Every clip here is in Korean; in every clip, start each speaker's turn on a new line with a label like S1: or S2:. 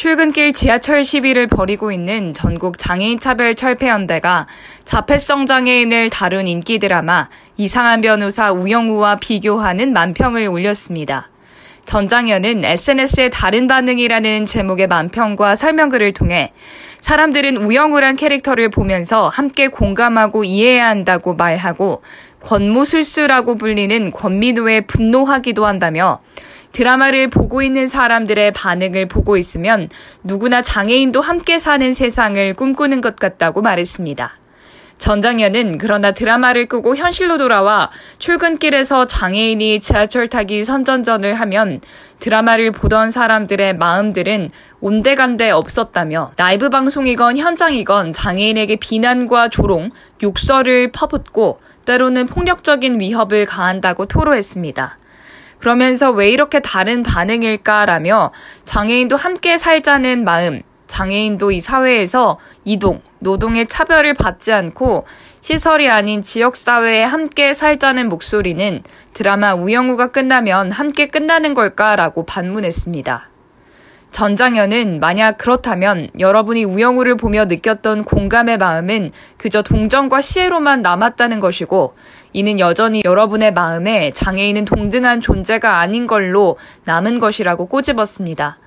S1: 출근길 지하철 시비를 벌이고 있는 전국 장애인 차별 철폐연대가 자폐성 장애인을 다룬 인기 드라마 이상한 변호사 우영우와 비교하는 만평을 올렸습니다. 전장현은 SNS의 다른 반응이라는 제목의 만평과 설명글을 통해 사람들은 우영우란 캐릭터를 보면서 함께 공감하고 이해해야 한다고 말하고 권모술수라고 불리는 권민우에 분노하기도 한다며 드라마를 보고 있는 사람들의 반응을 보고 있으면 누구나 장애인도 함께 사는 세상을 꿈꾸는 것 같다고 말했습니다. 전장현은 그러나 드라마를 끄고 현실로 돌아와 출근길에서 장애인이 지하철 타기 선전전을 하면 드라마를 보던 사람들의 마음들은 온데간데 없었다며 라이브 방송이건 현장이건 장애인에게 비난과 조롱, 욕설을 퍼붓고 때로는 폭력적인 위협을 가한다고 토로했습니다. 그러면서 왜 이렇게 다른 반응일까라며 장애인도 함께 살자는 마음, 장애인도 이 사회에서 이동, 노동의 차별을 받지 않고 시설이 아닌 지역사회에 함께 살자는 목소리는 드라마 우영우가 끝나면 함께 끝나는 걸까라고 반문했습니다. 전 장현은 만약 그렇다면 여러분이 우영우를 보며 느꼈던 공감의 마음은 그저 동정과 시혜로만 남았다는 것이고 이는 여전히 여러분의 마음에 장애인은 동등한 존재가 아닌 걸로 남은 것이라고 꼬집었습니다.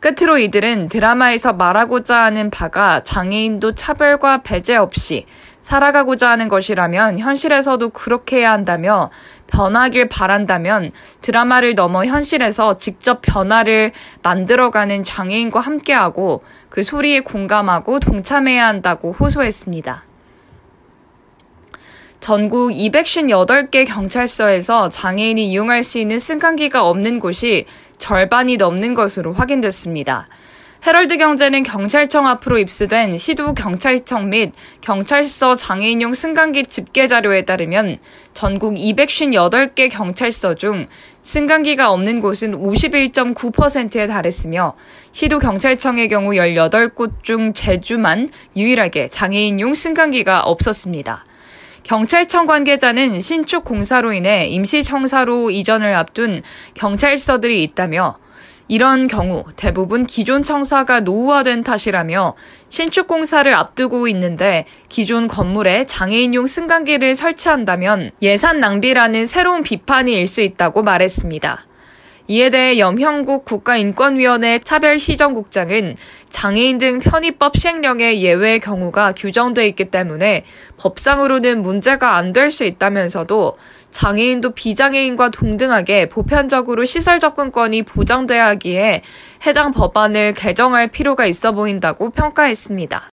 S1: 끝으로 이들은 드라마에서 말하고자 하는 바가 장애인도 차별과 배제 없이 살아가고자 하는 것이라면 현실에서도 그렇게 해야 한다며 변하길 바란다면 드라마를 넘어 현실에서 직접 변화를 만들어가는 장애인과 함께하고 그 소리에 공감하고 동참해야 한다고 호소했습니다. 전국 258개 경찰서에서 장애인이 이용할 수 있는 승강기가 없는 곳이 절반이 넘는 것으로 확인됐습니다. 헤럴드 경제는 경찰청 앞으로 입수된 시도 경찰청 및 경찰서 장애인용 승강기 집계 자료에 따르면 전국 258개 경찰서 중 승강기가 없는 곳은 51.9%에 달했으며 시도 경찰청의 경우 18곳 중 제주만 유일하게 장애인용 승강기가 없었습니다. 경찰청 관계자는 신축 공사로 인해 임시 청사로 이전을 앞둔 경찰서들이 있다며 이런 경우 대부분 기존 청사가 노후화된 탓이라며 신축 공사를 앞두고 있는데 기존 건물에 장애인용 승강기를 설치한다면 예산 낭비라는 새로운 비판이 일 수 있다고 말했습니다. 이에 대해 염형국 국가인권위원회 차별시정국장은 장애인 등 편의법 시행령의 예외 경우가 규정돼 있기 때문에 법상으로는 문제가 안 될 수 있다면서도 장애인도 비장애인과 동등하게 보편적으로 시설 접근권이 보장돼야 하기에 해당 법안을 개정할 필요가 있어 보인다고 평가했습니다.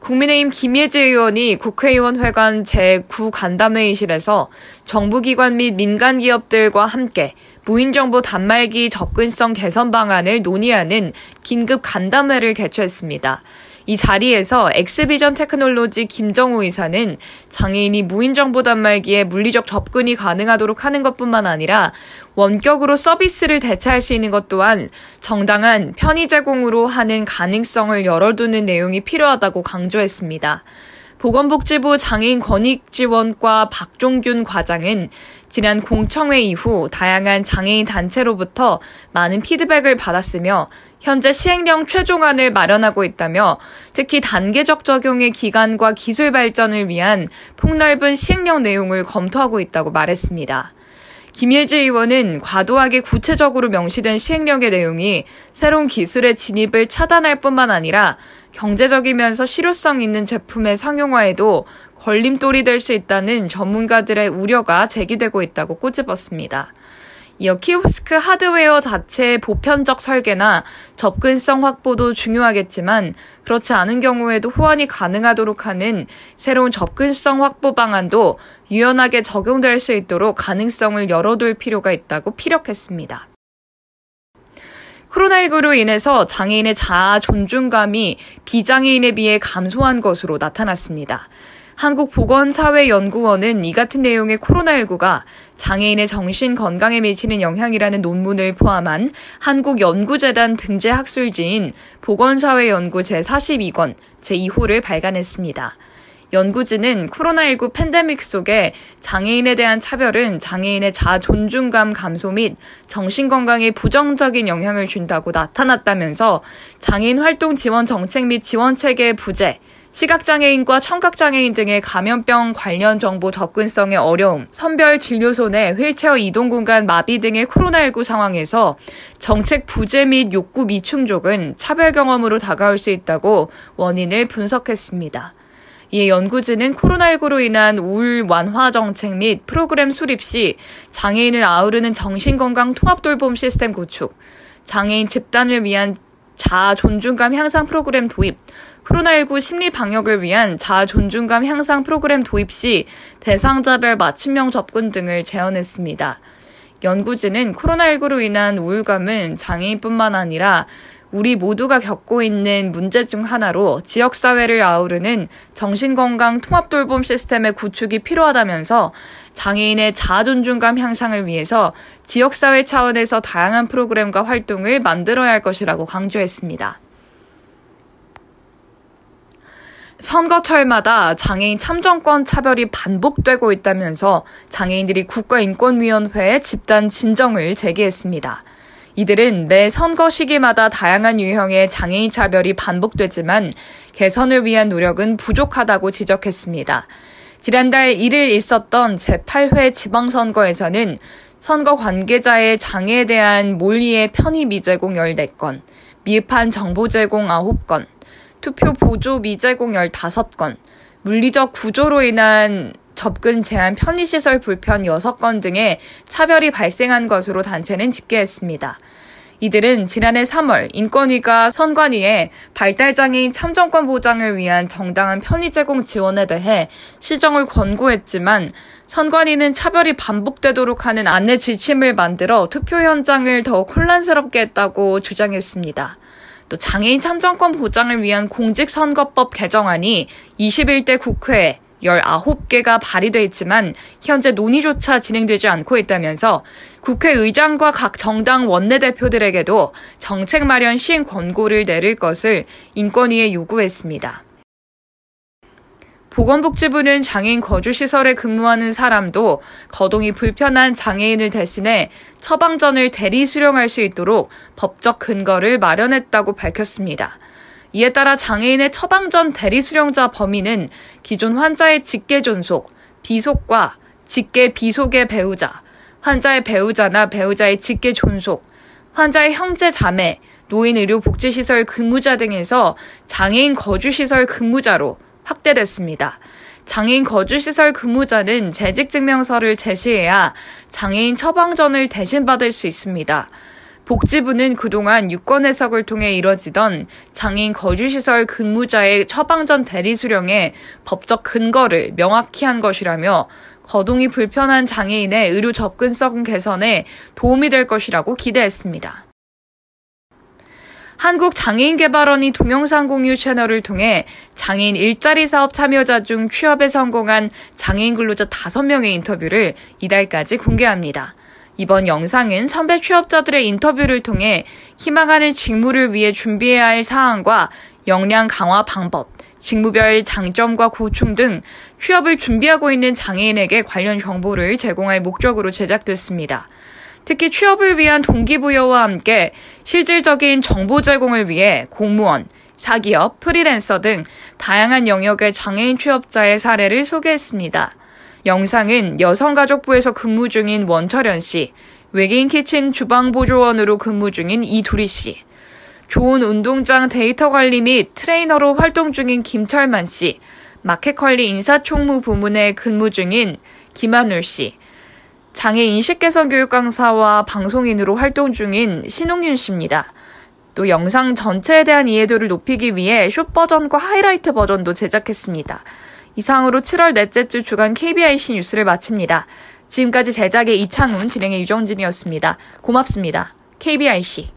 S1: 국민의힘 김예지 의원이 국회의원 회관 제9간담회의실에서 정부기관 및 민간기업들과 함께 무인정보 단말기 접근성 개선 방안을 논의하는 긴급 간담회를 개최했습니다. 이 자리에서 엑스비전 테크놀로지 김정우 이사는 장애인이 무인정보 단말기에 물리적 접근이 가능하도록 하는 것뿐만 아니라 원격으로 서비스를 대체할 수 있는 것 또한 정당한 편의 제공으로 하는 가능성을 열어두는 내용이 필요하다고 강조했습니다. 보건복지부 장애인 권익지원과 박종균 과장은 지난 공청회 이후 다양한 장애인 단체로부터 많은 피드백을 받았으며 현재 시행령 최종안을 마련하고 있다며 특히 단계적 적용의 기간과 기술 발전을 위한 폭넓은 시행령 내용을 검토하고 있다고 말했습니다. 김예지 의원은 과도하게 구체적으로 명시된 시행령의 내용이 새로운 기술의 진입을 차단할 뿐만 아니라 경제적이면서 실효성 있는 제품의 상용화에도 걸림돌이 될 수 있다는 전문가들의 우려가 제기되고 있다고 꼬집었습니다. 이어 키오스크 하드웨어 자체의 보편적 설계나 접근성 확보도 중요하겠지만 그렇지 않은 경우에도 호환이 가능하도록 하는 새로운 접근성 확보 방안도 유연하게 적용될 수 있도록 가능성을 열어둘 필요가 있다고 피력했습니다. 코로나19로 인해서 장애인의 자아 존중감이 비장애인에 비해 감소한 것으로 나타났습니다. 한국보건사회연구원은 이 같은 내용의 코로나19가 장애인의 정신 건강에 미치는 영향이라는 논문을 포함한 한국연구재단 등재 학술지인 보건사회연구 제42권 제2호를 발간했습니다. 연구진은 코로나19 팬데믹 속에 장애인에 대한 차별은 장애인의 자 존중감 감소 및 정신건강에 부정적인 영향을 준다고 나타났다면서 장애인 활동 지원 정책 및 지원 체계의 부재, 시각장애인과 청각장애인 등의 감염병 관련 정보 접근성의 어려움, 선별 진료소 내 휠체어 이동 공간 마비 등의 코로나19 상황에서 정책 부재 및 욕구 미충족은 차별 경험으로 다가올 수 있다고 원인을 분석했습니다. 이에 연구진은 코로나19로 인한 우울 완화 정책 및 프로그램 수립 시 장애인을 아우르는 정신건강 통합돌봄 시스템 구축, 장애인 집단을 위한 자아 존중감 향상 프로그램 도입, 코로나19 심리 방역을 위한 자아 존중감 향상 프로그램 도입 시 대상자별 맞춤형 접근 등을 제언했습니다. 연구진은 코로나19로 인한 우울감은 장애인뿐만 아니라 우리 모두가 겪고 있는 문제 중 하나로 지역사회를 아우르는 정신건강 통합돌봄 시스템의 구축이 필요하다면서 장애인의 자존중감 향상을 위해서 지역사회 차원에서 다양한 프로그램과 활동을 만들어야 할 것이라고 강조했습니다. 선거철마다 장애인 참정권 차별이 반복되고 있다면서 장애인들이 국가인권위원회에 집단 진정을 제기했습니다. 이들은 매 선거 시기마다 다양한 유형의 장애인 차별이 반복되지만 개선을 위한 노력은 부족하다고 지적했습니다. 지난달 1일 있었던 제8회 지방선거에서는 선거 관계자의 장애에 대한 몰리의 편의 미 제공 14건, 미흡한 정보 제공 9건, 투표 보조 미제공 15건, 물리적 구조로 인한 접근 제한 편의시설 불편 6건 등의 차별이 발생한 것으로 단체는 집계했습니다. 이들은 지난해 3월 인권위가 선관위에 발달장애인 참정권 보장을 위한 정당한 편의 제공 지원에 대해 시정을 권고했지만 선관위는 차별이 반복되도록 하는 안내 지침을 만들어 투표 현장을 더 혼란스럽게 했다고 주장했습니다. 또 장애인 참정권 보장을 위한 공직선거법 개정안이 21대 국회에 19개가 발의돼 있지만 현재 논의조차 진행되지 않고 있다면서 국회의장과 각 정당 원내대표들에게도 정책 마련 시행 권고를 내릴 것을 인권위에 요구했습니다. 보건복지부는 장애인 거주시설에 근무하는 사람도 거동이 불편한 장애인을 대신해 처방전을 대리 수령할 수 있도록 법적 근거를 마련했다고 밝혔습니다. 이에 따라 장애인의 처방전 대리 수령자 범위는 기존 환자의 직계 존속, 비속과 직계 비속의 배우자, 환자의 배우자나 배우자의 직계 존속, 환자의 형제 자매, 노인 의료 복지 시설 근무자 등에서 장애인 거주 시설 근무자로 확대됐습니다. 장애인 거주시설 근무자는 재직증명서를 제시해야 장애인 처방전을 대신 받을 수 있습니다. 복지부는 그동안 유권 해석을 통해 이뤄지던 장애인 거주시설 근무자의 처방전 대리 수령에 법적 근거를 명확히 한 것이라며 거동이 불편한 장애인의 의료 접근성 개선에 도움이 될 것이라고 기대했습니다. 한국장애인개발원이 동영상 공유 채널을 통해 장애인 일자리 사업 참여자 중 취업에 성공한 장애인 근로자 5명의 인터뷰를 이달까지 공개합니다. 이번 영상은 선배 취업자들의 인터뷰를 통해 희망하는 직무를 위해 준비해야 할 사항과 역량 강화 방법, 직무별 장점과 고충 등 취업을 준비하고 있는 장애인에게 관련 정보를 제공할 목적으로 제작됐습니다. 특히 취업을 위한 동기부여와 함께 실질적인 정보 제공을 위해 공무원, 사기업, 프리랜서 등 다양한 영역의 장애인 취업자의 사례를 소개했습니다. 영상은 여성가족부에서 근무 중인 원철현 씨, 외계인 키친 주방보조원으로 근무 중인 이두리 씨, 좋은 운동장 데이터 관리 및 트레이너로 활동 중인 김철만 씨, 마켓컬리 인사총무 부문에 근무 중인 김한울 씨, 장애 인식 개선 교육 강사와 방송인으로 활동 중인 신홍윤 씨입니다. 또 영상 전체에 대한 이해도를 높이기 위해 숏 버전과 하이라이트 버전도 제작했습니다. 이상으로 7월 넷째 주 주간 KBIC 뉴스를 마칩니다. 지금까지 제작의 이창훈, 진행의 유정진이었습니다. 고맙습니다. KBIC